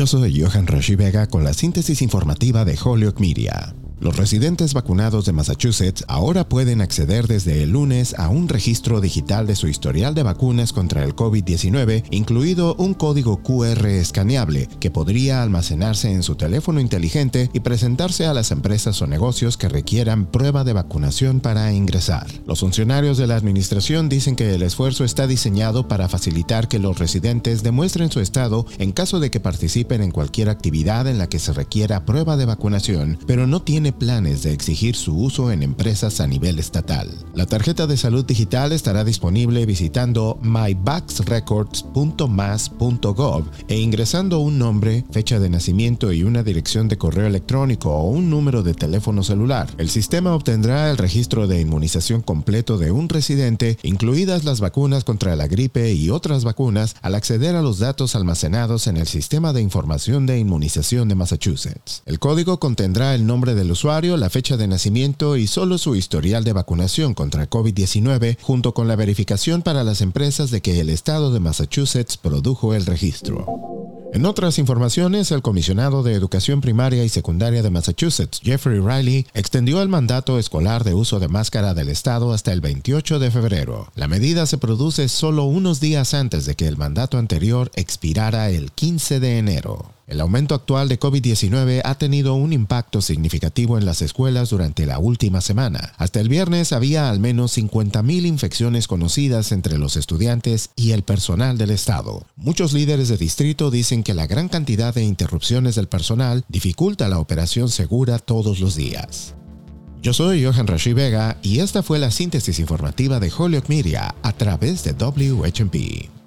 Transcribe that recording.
Yo soy Johan Rashi Vega con la síntesis informativa de Holyoke Media. Los residentes vacunados de Massachusetts ahora pueden acceder desde el lunes a un registro digital de su historial de vacunas contra el COVID-19, incluido un código QR escaneable que podría almacenarse en su teléfono inteligente y presentarse a las empresas o negocios que requieran prueba de vacunación para ingresar. Los funcionarios de la administración dicen que el esfuerzo está diseñado para facilitar que los residentes demuestren su estado en caso de que participen en cualquier actividad en la que se requiera prueba de vacunación, pero no tiene planes de exigir su uso en empresas a nivel estatal. La tarjeta de salud digital estará disponible visitando myvaxrecords.mass.gov e ingresando un nombre, fecha de nacimiento y una dirección de correo electrónico o un número de teléfono celular. El sistema obtendrá el registro de inmunización completo de un residente, incluidas las vacunas contra la gripe y otras vacunas, al acceder a los datos almacenados en el sistema de información de inmunización de Massachusetts. El código contendrá el nombre del usuario, la fecha de nacimiento y solo su historial de vacunación contra COVID-19, junto con la verificación para las empresas de que el estado de Massachusetts produjo el registro. En otras informaciones, el comisionado de Educación Primaria y Secundaria de Massachusetts, Jeffrey Riley, extendió el mandato escolar de uso de máscara del Estado hasta el 28 de febrero. La medida se produce solo unos días antes de que el mandato anterior expirara el 15 de enero. El aumento actual de COVID-19 ha tenido un impacto significativo en las escuelas durante la última semana. Hasta el viernes había al menos 50.000 infecciones conocidas entre los estudiantes y el personal del Estado. Muchos líderes de distrito dicen que la gran cantidad de interrupciones del personal dificulta la operación segura todos los días. Yo soy Johan Rashi Vega y esta fue la síntesis informativa de Holyoke Media a través de WHMP.